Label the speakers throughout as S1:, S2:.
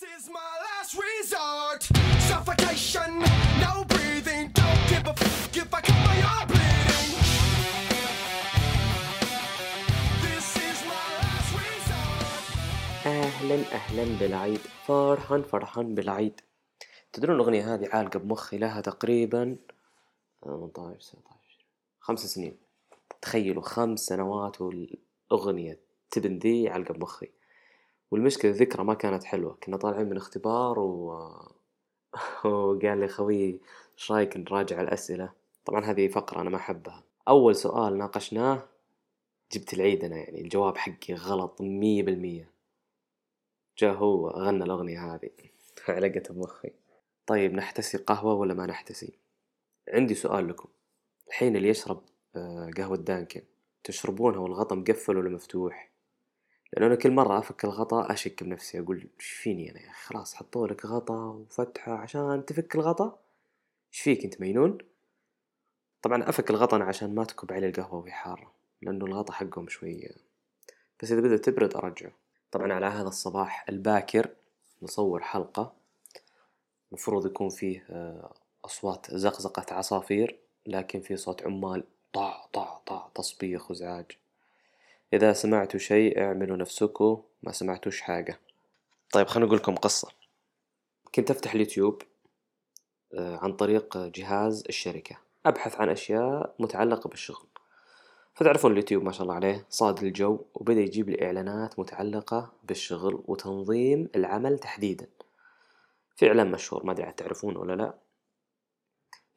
S1: This is my last resort. Suffocation, no breathing. Don't give a fuck if I cut my arm bleeding. This is my last resort.
S2: أهلا أهلا بالعيد فرحان فرحان بالعيد تدرون الأغنية هذه عالقة بمخي لها تقريبا 18 19 خمس سنين تخيلوا خمس سنوات والأغنية تبن ذي عالقة بمخي والمشكلة الذكرى ما كانت حلوة. كنا طالعين من اختبار و... وقال لي خوي إيش رأيك نراجع الأسئلة؟ طبعا هذه فقرة أنا ما أحبها. أول سؤال ناقشناه جبت العيد أنا يعني الجواب حقي غلط مية بالمية. جاء هو غنى الأغنية هذه. علقت بمخي. طيب نحتسي قهوة ولا ما نحتسي؟ عندي سؤال لكم. الحين اللي يشرب آه، قهوة دانكن تشربونها والغطا مقفل ولا مفتوح؟ لأنه أنا كل مرة أفك الغطا أشك بنفسي أقول إيش فيني أنا؟ يا أخي خلاص حطوا لك غطا وفتحة عشان تفك الغطا إيش فيك أنت مجنون؟ طبعا أفك الغطا عشان ما تكب علي القهوة وهي حارة لأنه الغطا حقهم شوي بس إذا بدأت تبرد أرجعه طبعا على هذا الصباح الباكر نصور حلقة. المفروض يكون فيه آه، أصوات زقزقة عصافير لكن في صوت عمال طع طع طع تصبيخ وزعاج. إذا سمعتوا شيء اعملوا نفسكم ما سمعتوش حاجة. طيب خليني أقول لكم قصة. كنت أفتح اليوتيوب آه، عن طريق جهاز الشركة. أبحث عن أشياء متعلقة بالشغل. فتعرفون اليوتيوب ما شاء الله عليه صاد الجو وبدأ يجيب لي إعلانات متعلقة بالشغل وتنظيم العمل تحديدا. في إعلان مشهور ما أدري عاد تعرفونه ولا لا.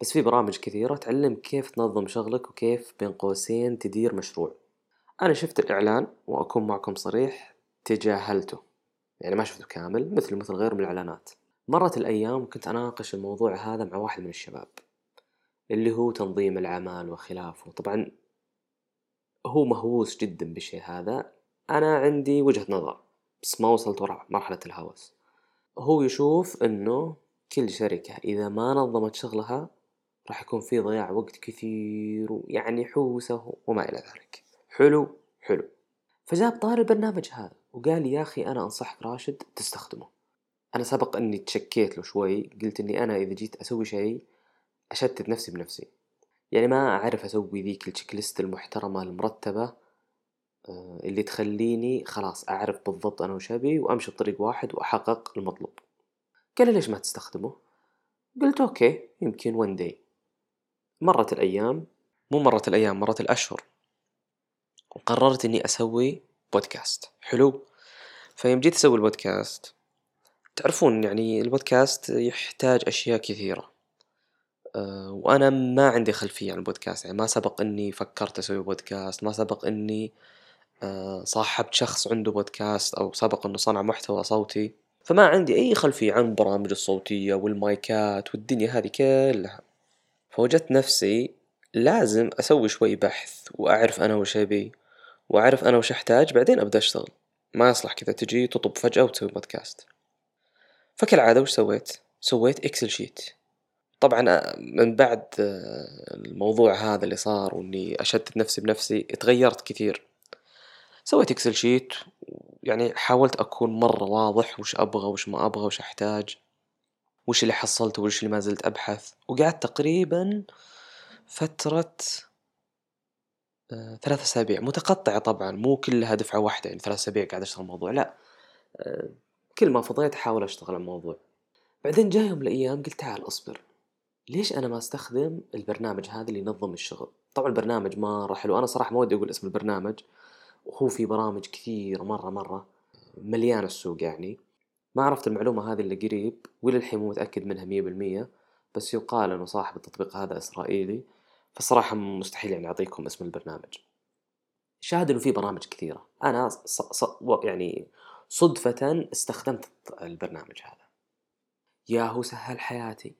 S2: بس في برامج كثيرة تعلم كيف تنظم شغلك وكيف بين قوسين تدير مشروع. أنا شفت الإعلان وأكون معكم صريح تجاهلته. يعني ما شفته كامل مثل مثل غيره من الإعلانات. مرت الأيام وكنت أناقش الموضوع هذا مع واحد من الشباب اللي هو تنظيم العمل وخلافه. طبعا هو مهووس جدا بالشيء هذا. أنا عندي وجهة نظر بس ما وصلت مرحلة الهوس. هو يشوف إنه كل شركة إذا ما نظمت شغلها راح يكون في ضياع وقت كثير ويعني حوسة وما إلى ذلك. حلو حلو. فجاب طار البرنامج هذا وقال لي يا أخي أنا أنصحك راشد تستخدمه. أنا سبق إني تشكيت له شوي قلت إني أنا إذا جيت أسوي شيء أشتت نفسي بنفسي. يعني ما أعرف أسوي ذيك التشيك ليست المحترمة المرتبة آه، اللي تخليني خلاص أعرف بالضبط أنا وش أبي وأمشي بطريق واحد وأحقق المطلوب. قال لي ليش ما تستخدمه؟ قلت okay يمكن one day. مرت الأيام مو مرت الأيام مرت الأشهر. وقررت إني أسوي بودكاست حلو؟ فيوم جيت أسوي البودكاست تعرفون يعني البودكاست يحتاج أشياء كثيرة. آه، وأنا ما عندي خلفية عن البودكاست يعني ما سبق إني فكرت أسوي بودكاست ما سبق إني آه، صاحبت شخص عنده بودكاست أو سبق إنه صنع محتوى صوتي. فما عندي أي خلفية عن البرامج الصوتية والمايكات والدنيا هذه كلها. فوجدت نفسي لازم أسوي شوي بحث وأعرف أنا وش أبي. وأعرف أنا وش أحتاج بعدين أبدأ أشتغل. ما يصلح كذا تجي تطب فجأة وتسوي بودكاست فكالعادة وش سويت؟ سويت Excel sheet طبعا آه، من بعد آه، الموضوع هذا اللي صار وإني أشتت نفسي بنفسي اتغيرت كثير. سويت Excel sheet يعني حاولت أكون مرة واضح وش أبغى وش ما أبغى وش أحتاج وش اللي حصلته وش اللي ما زلت أبحث. وقعدت تقريبا فترة ثلاث أسابيع. متقطعة طبعا مو كلها دفعة واحدة يعني ثلاث أسابيع قاعد أشتغل الموضوع لا. آه، كل ما فضيت أحاول أشتغل الموضوع. بعدين جاء يوم من الأيام قلت تعال أصبر. ليش أنا ما أستخدم البرنامج هذا اللي ينظم الشغل؟ طبعا البرنامج مرة حلو. أنا صراحة ما ودي أقول اسم البرنامج. وهو في برامج كثير مرة مرة مليان السوق يعني. ما عرفت المعلومة هذه إلا قريب ولا الحين مو متأكد منها مية بالمية بس يقال إنه صاحب التطبيق هذا إسرائيلي. فالصراحة مستحيل يعني أعطيكم اسم البرنامج. شاهد إنه في برامج كثيرة. أنا ص... ص... يعني صدفة استخدمت البرنامج هذا. يا هو سهل حياتي.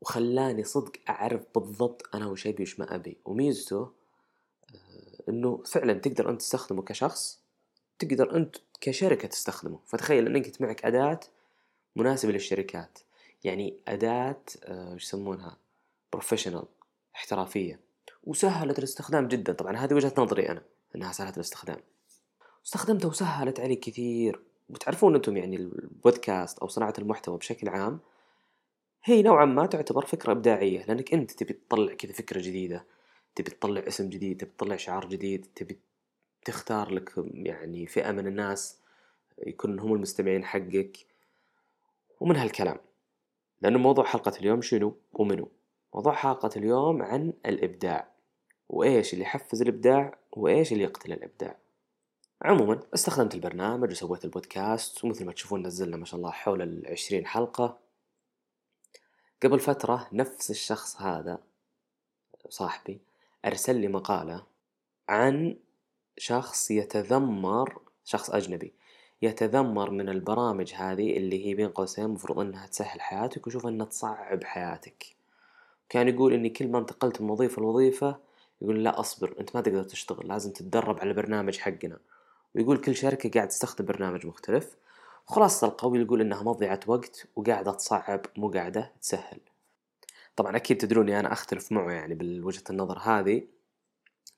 S2: وخلاني صدق أعرف بالضبط أنا وش أبي وش ما أبي. وميزته آه، إنه فعلا تقدر أنت تستخدمه كشخص تقدر أنت كشركة تستخدمه. فتخيل إنك معك أداة مناسبة للشركات. يعني أداة آه، وش يسمونها؟ بروفيشنال احترافية. وسهلت الاستخدام جدا. طبعا هذه وجهة نظري أنا إنها سهلت الاستخدام. استخدمتها وسهلت علي كثير. وتعرفون أنتم يعني البودكاست أو صناعة المحتوى بشكل عام هي نوعا ما تعتبر فكرة إبداعية. لأنك أنت تبي تطلع كذا فكرة جديدة تبي تطلع اسم جديد تبي تطلع شعار جديد تبي تختار لك يعني فئة من الناس يكون هم المستمعين حقك. ومن هالكلام. لأنه موضوع حلقة اليوم شنو؟ ومنو؟ موضوع حلقة اليوم عن الإبداع وإيش اللي يحفز الإبداع وإيش اللي يقتل الإبداع. عموما استخدمت البرنامج وسويت البودكاست ومثل ما تشوفون نزلنا ما شاء الله حول العشرين حلقة. قبل فترة نفس الشخص هذا صاحبي أرسل لي مقالة عن شخص يتذمر شخص أجنبي يتذمر من البرامج هذه اللي هي بين قوسين مفروض إنها تسهل حياتك وشوف إنها تصعب حياتك. كان يقول إني كل ما انتقلت من وظيفة لوظيفة يقول لا أصبر أنت ما تقدر تشتغل لازم تتدرب على البرنامج حقنا. ويقول كل شركة قاعد تستخدم برنامج مختلف. وخلاص القوي يقول إنها مضيعة وقت وقاعدة تصعب مو قاعدة تسهل. طبعا أكيد تدروني أنا أختلف معه يعني بالوجهة النظر هذه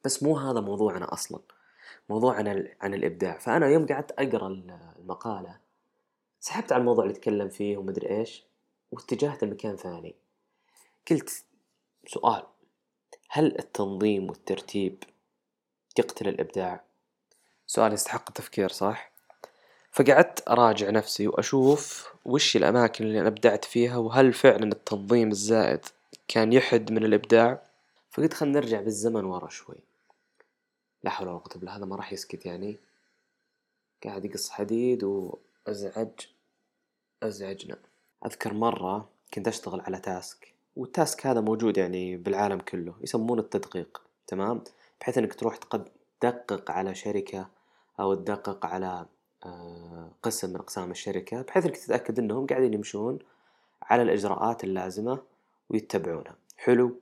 S2: بس مو هذا موضوعنا أصلا. موضوع عن عن الإبداع. فأنا يوم قعدت أقرأ المقالة سحبت على الموضوع اللي تكلم فيه ومدري إيش واتجهت لمكان ثاني. قلت سؤال هل التنظيم والترتيب يقتل الإبداع؟ سؤال يستحق التفكير صح؟ فقعدت أراجع نفسي وأشوف وش الأماكن اللي أنا أبدعت فيها وهل فعلا التنظيم الزائد كان يحد من الإبداع؟ فقلت خلينا نرجع بالزمن ورا شوي. لا حول ولا قوة بالله هذا ما راح يسكت يعني. قاعد يقص حديد وأزعج أزعجنا. أذكر مرة كنت أشتغل على تاسك. والتاسك هذا موجود يعني بالعالم كله يسمونه التدقيق تمام؟ بحيث إنك تروح تدقق على شركة أو تدقق على آه، قسم من أقسام الشركة بحيث إنك تتأكد إنهم قاعدين يمشون على الإجراءات اللازمة ويتبعونها. حلو؟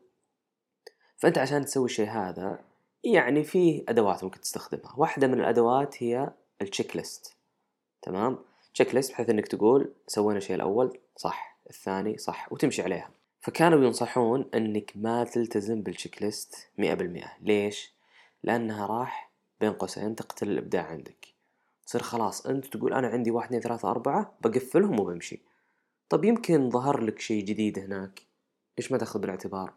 S2: فأنت عشان تسوي الشيء هذا يعني فيه أدوات ممكن تستخدمها. واحدة من الأدوات هي التشيك ليست تمام؟ تشيك ليست بحيث إنك تقول سوينا الشيء الأول صح. الثاني صح. وتمشي عليها. فكانوا ينصحون إنك ما تلتزم بالتشيك ليست مئة بالمئة. ليش؟ لأنها راح بين قوسين تقتل الإبداع عندك. تصير خلاص أنت تقول أنا عندي واحد اثنين ثلاثة أربعة بقفلهم وبمشي. طب يمكن ظهر لك شيء جديد هناك. ليش ما تأخذ بالاعتبار؟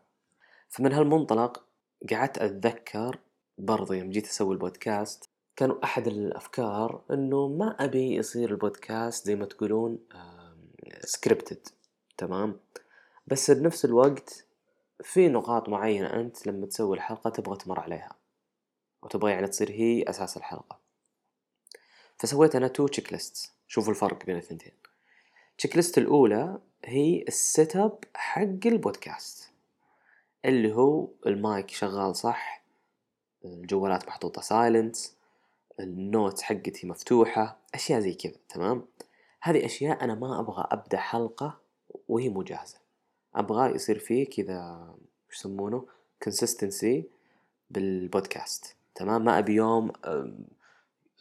S2: فمن هالمنطلق قعدت أتذكر برضه يوم جيت أسوي البودكاست كانوا أحد الأفكار إنه ما أبي يصير البودكاست زي ما تقولون scripted تمام؟ بس بنفس الوقت في نقاط معينة أنت لما تسوي الحلقة تبغى تمر عليها وتبغى يعني تصير هي أساس الحلقة. فسويت أنا two checklists شوفوا الفرق بين الثنتين. checklist الأولى هي ال setup حق البودكاست. اللي هو المايك شغال صح الجوالات محطوطة silence ال note حقتي مفتوحة أشياء زي كذا تمام؟ هذه أشياء أنا ما أبغى أبدأ حلقة وهي مو جاهزة. أبغى يصير فيه كذا وش يسمونه؟ consistency بالبودكاست. تمام؟ ما أبي يوم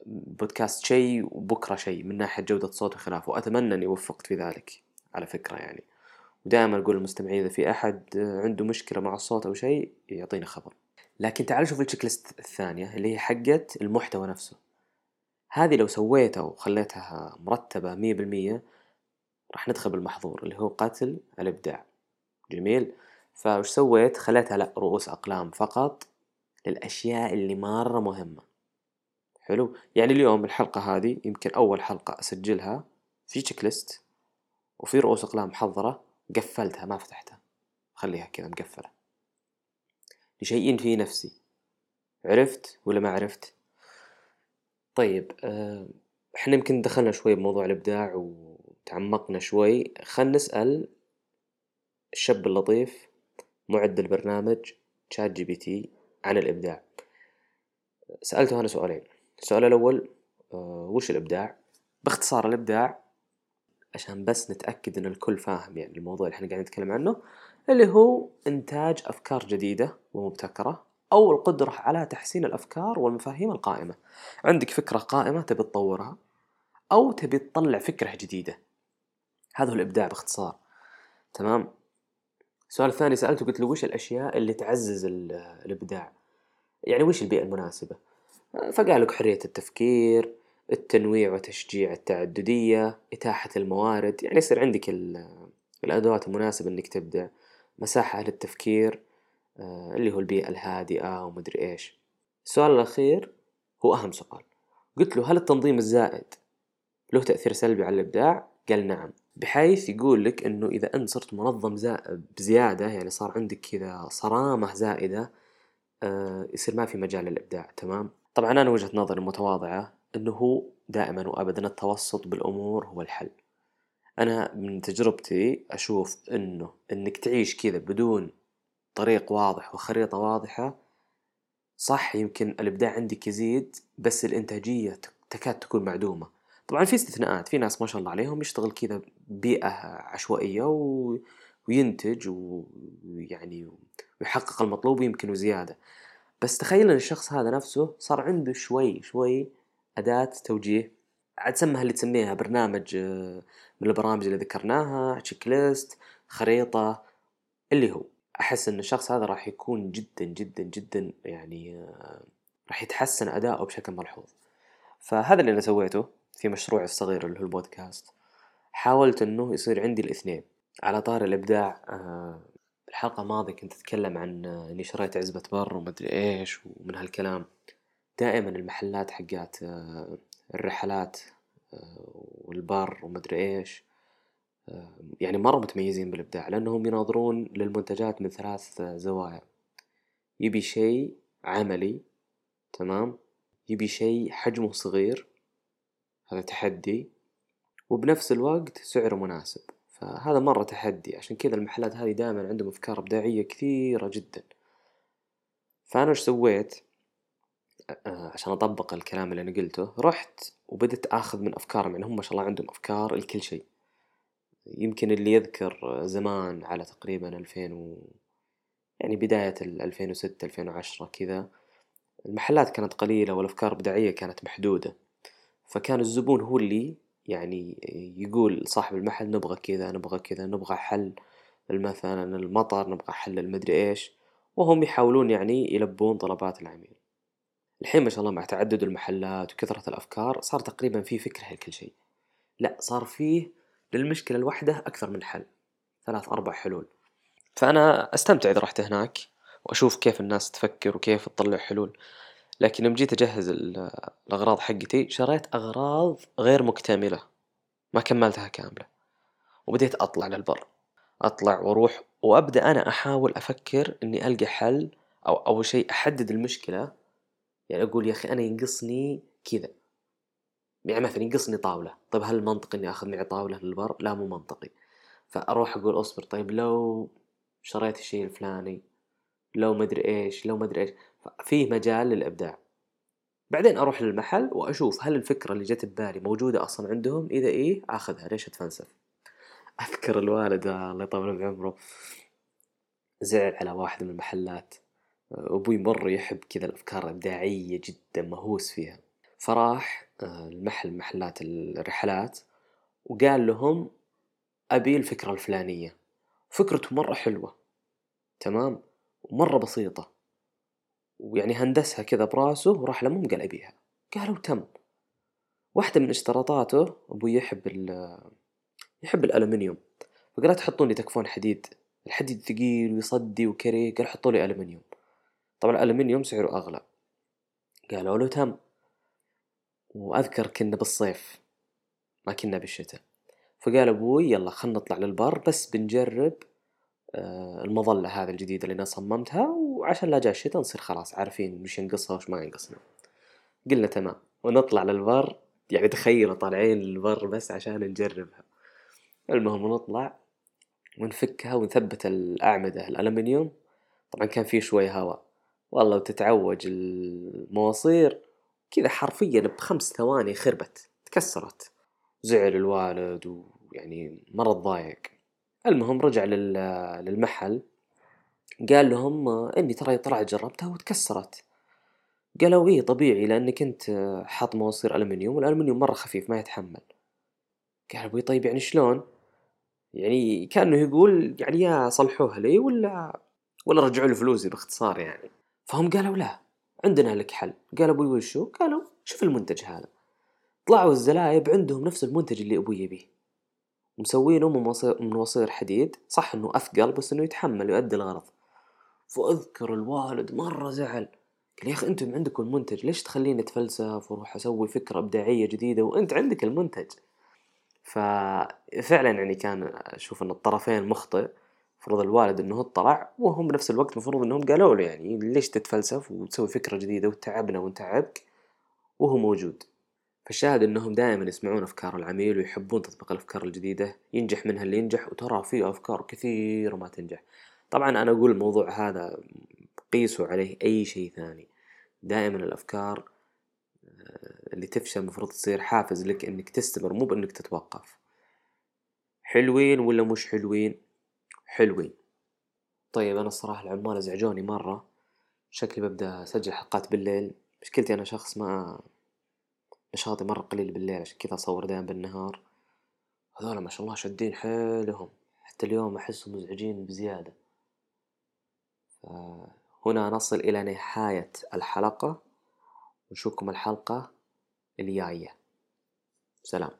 S2: بودكاست شيء وبكرة شيء من ناحية جودة صوت وخلافه وأتمنى أني وفقت في ذلك على فكرة يعني. ودائما أقول للمستمعين إذا في أحد عنده مشكلة مع الصوت أو شيء يعطينا خبر. لكن تعال شوف التشيك ليست الثانية اللي هي حقت المحتوى نفسه. هذه لو سويتها وخليتها مرتبة مية بالمية راح ندخل بالمحظور اللي هو قتل الإبداع. جميل. فوش سويت؟ خليتها لا رؤوس أقلام فقط للأشياء اللي مرة مهمة. حلو. يعني اليوم الحلقة هذه يمكن أول حلقة أسجلها. في تشيك ليست وفي رؤوس أقلام محضرة قفلتها ما فتحتها. خليها كذا مقفلة. لشيء في نفسي. عرفت ولا ما عرفت؟ طيب آه، إحنا يمكن دخلنا شوي بموضوع الإبداع وتعمقنا شوي. خلنا نسأل الشاب اللطيف معد البرنامج ChatGPT عن الإبداع. سألته أنا سؤالين. السؤال الأول آه، وش الإبداع؟ باختصار الإبداع عشان بس نتأكد إن الكل فاهم يعني الموضوع اللي إحنا قاعدين نتكلم عنه اللي هو إنتاج أفكار جديدة ومبتكرة أو القدرة على تحسين الأفكار والمفاهيم القائمة. عندك فكرة قائمة تبي تطورها أو تبي تطلع فكرة جديدة. هذا هو الإبداع باختصار. تمام؟ السؤال الثاني سألته قلت له وش الأشياء اللي تعزز الإبداع؟ يعني وش البيئة المناسبة؟ فقال لك حرية التفكير التنويع وتشجيع التعددية إتاحة الموارد يعني يصير عندك ال- الأدوات المناسبة إنك تبدع مساحة للتفكير آه، اللي هو البيئة الهادئة ومدري إيش. السؤال الأخير هو أهم سؤال. قلت له هل التنظيم الزائد له تأثير سلبي على الإبداع؟ قال نعم. بحيث يقول لك إنه إذا أنت صرت منظم زا... بزيادة يعني صار عندك كذا صرامة زائدة آه يصير ما في مجال للإبداع تمام؟ طبعا أنا وجهة نظري المتواضعة إنه هو دائما وأبدا التوسط بالأمور هو الحل أنا من تجربتي أشوف إنه إنك تعيش كذا بدون طريق واضح وخريطة واضحة صح يمكن الإبداع عندك يزيد بس الإنتاجية تك- تكاد تكون معدومة طبعا في استثناءات في ناس ما شاء الله عليهم يشتغل كذا بيئة عشوائية. وينتج ويعني ويحقق المطلوب يمكن وزيادة. بس تخيل إن الشخص هذا نفسه صار عنده شوي شوي أداة توجيه. عاد سمها اللي تسميها برنامج من البرامج اللي ذكرناها تشيك ليست خريطة اللي هو. أحس إن الشخص هذا راح يكون جدا جدا جدا يعني راح يتحسن أداؤه بشكل ملحوظ. فهذا اللي أنا سويته في مشروعي الصغير اللي هو البودكاست. حاولت إنه يصير عندي الاثنين. على طار الإبداع آه، الحلقة الماضية كنت أتكلم عن آه، إني شريت عزبة بر ومدري إيش ومن هالكلام. دائما المحلات حقات آه، الرحلات والبر ومدري إيش آه، يعني مرة متميزين بالإبداع لأنهم يناظرون للمنتجات من ثلاث زوايا. يبي شيء عملي تمام؟ يبي شيء حجمه صغير هذا تحدي. وبنفس الوقت سعره مناسب. فهذا مرة تحدي عشان كذا المحلات هذه دائما عندهم أفكار إبداعية كثيرة جدا. فأنا وش سويت؟ عشان أطبق الكلام اللي أنا قلته رحت وبدت آخذ من أفكارهم يعني هم ما شاء الله عندهم أفكار لكل شيء. يمكن اللي يذكر زمان على تقريبا 2000 و... يعني بداية ال 2006 2010 كذا المحلات كانت قليلة والأفكار الإبداعية كانت محدودة. فكان الزبون هو اللي يعني يقول صاحب المحل نبغى كذا نبغى كذا نبغى حل مثلا المطر نبغى حل المدري إيش وهم يحاولون يعني يلبون طلبات العميل. الحين ما شاء الله مع تعدد المحلات وكثرة الأفكار صار تقريبا في فكرة لكل شيء. لا صار فيه للمشكلة الواحدة أكثر من حل. ثلاث أربع حلول. فأنا أستمتع إذا رحت هناك وأشوف كيف الناس تفكر وكيف تطلع حلول. لكن يوم جيت أجهز ال- الأغراض حقتي شريت أغراض غير مكتملة. ما كملتها كاملة. وبديت أطلع للبر. أطلع وأروح وأبدأ أنا أحاول أفكر إني ألقى حل أو أول شيء أحدد المشكلة. يعني أقول يا أخي أنا ينقصني كذا. يعني مثلا ينقصني طاولة. طيب هل منطقي إني آخذ معي طاولة للبر؟ لا مو منطقي. فأروح أقول أصبر طيب لو شريت الشيء الفلاني لو مدري إيش لو مدري إيش. فيه مجال للإبداع. بعدين أروح للمحل وأشوف هل الفكرة اللي جت ببالي موجودة أصلا عندهم؟ إذا إيه آخذها. ليش أتفلسف؟ أذكر الوالد الله يطول بعمره زعل على واحد من المحلات. أبوي مره يحب كذا الأفكار الإبداعية جدا مهووس فيها. فراح آه، المحل محلات الرحلات وقال لهم أبي الفكرة الفلانية. فكرته مرة حلوة تمام؟ ومرة بسيطة. ويعني هندسها كذا براسه وراح لمهم قال أبيها. قالوا تم. واحدة من اشتراطاته أبوي يحب ال يحب الالومنيوم فقال تحطون لي تكفون حديد. الحديد ثقيل ويصدي وكريه. قال حطوا لي الومنيوم طبعا الالومنيوم سعره أغلى. قالوا له تم. وأذكر كنا بالصيف. ما كنا بالشتاء. فقال أبوي يلا خلنا نطلع للبر بس بنجرب آه، المظلة هذه الجديدة اللي أنا صممتها وعشان لا جاء الشتاء نصير خلاص عارفين وش ينقصها وش ما ينقصنا. قلنا تمام ونطلع للبر يعني تخيلوا طالعين للبر بس عشان نجربها. المهم نطلع ونفكها ونثبت الأعمدة الألمنيوم. طبعا كان فيه شوي هواء. والله وتتعوج المواصير كذا حرفيا بخمس ثواني خربت تكسرت. زعل الوالد ويعني مرة تضايق المهم رجع لل- للمحل. قال لهم إني ترى طلعت جربتها وتكسرت. قالوا إيه طبيعي لأنك أنت حاط مواسير الومنيوم والالومنيوم مرة خفيف ما يتحمل. قال أبوي طيب يعني شلون؟ يعني كأنه يقول يعني يا صلحوها لي ولا ولا رجعوا لي فلوسي باختصار يعني. فهم قالوا لا عندنا لك حل. قال أبوي وشو قالوا شوف المنتج هذا. طلعوا الزلايب عندهم نفس المنتج اللي أبوي يبيه. مسوينه من وصير حديد صح إنه أثقل بس إنه يتحمل يؤدي الغرض. فأذكر الوالد مرة زعل. قال يا أخي أنتم عندكم المنتج ليش تخليني أتفلسف وأروح أسوي فكرة إبداعية جديدة وأنت عندك المنتج؟ ففعلا يعني كان أشوف إن الطرفين مخطئ. المفروض الوالد إنه اطلع وهم بنفس الوقت المفروض إنهم قالوا له يعني ليش تتفلسف وتسوي فكرة جديدة وتعبنا ونتعبك؟ وهو موجود. فالشاهد إنهم دائما يسمعون أفكار العميل ويحبون تطبيق الأفكار الجديدة. ينجح منها اللي ينجح وترى في أفكار كثير ما تنجح. طبعا أنا أقول الموضوع هذا قيسوا عليه أي شيء ثاني. دائما الأفكار آه، اللي تفشل المفروض تصير حافز لك إنك تستمر مو بإنك تتوقف. حلوين ولا مش حلوين؟ حلوين. طيب أنا الصراحة العمال أزعجوني مرة. شكلي ببدأ أسجل حلقات بالليل. مشكلتي أنا شخص ما نشاطي مرة قليل بالليل عشان كذا أصور دايم بالنهار. هذولا ما شاء الله شادين حيلهم. حتى اليوم أحسهم مزعجين بزيادة. هنا نصل إلى نهاية الحلقة. ونشوفكم الحلقة الجاية. سلام.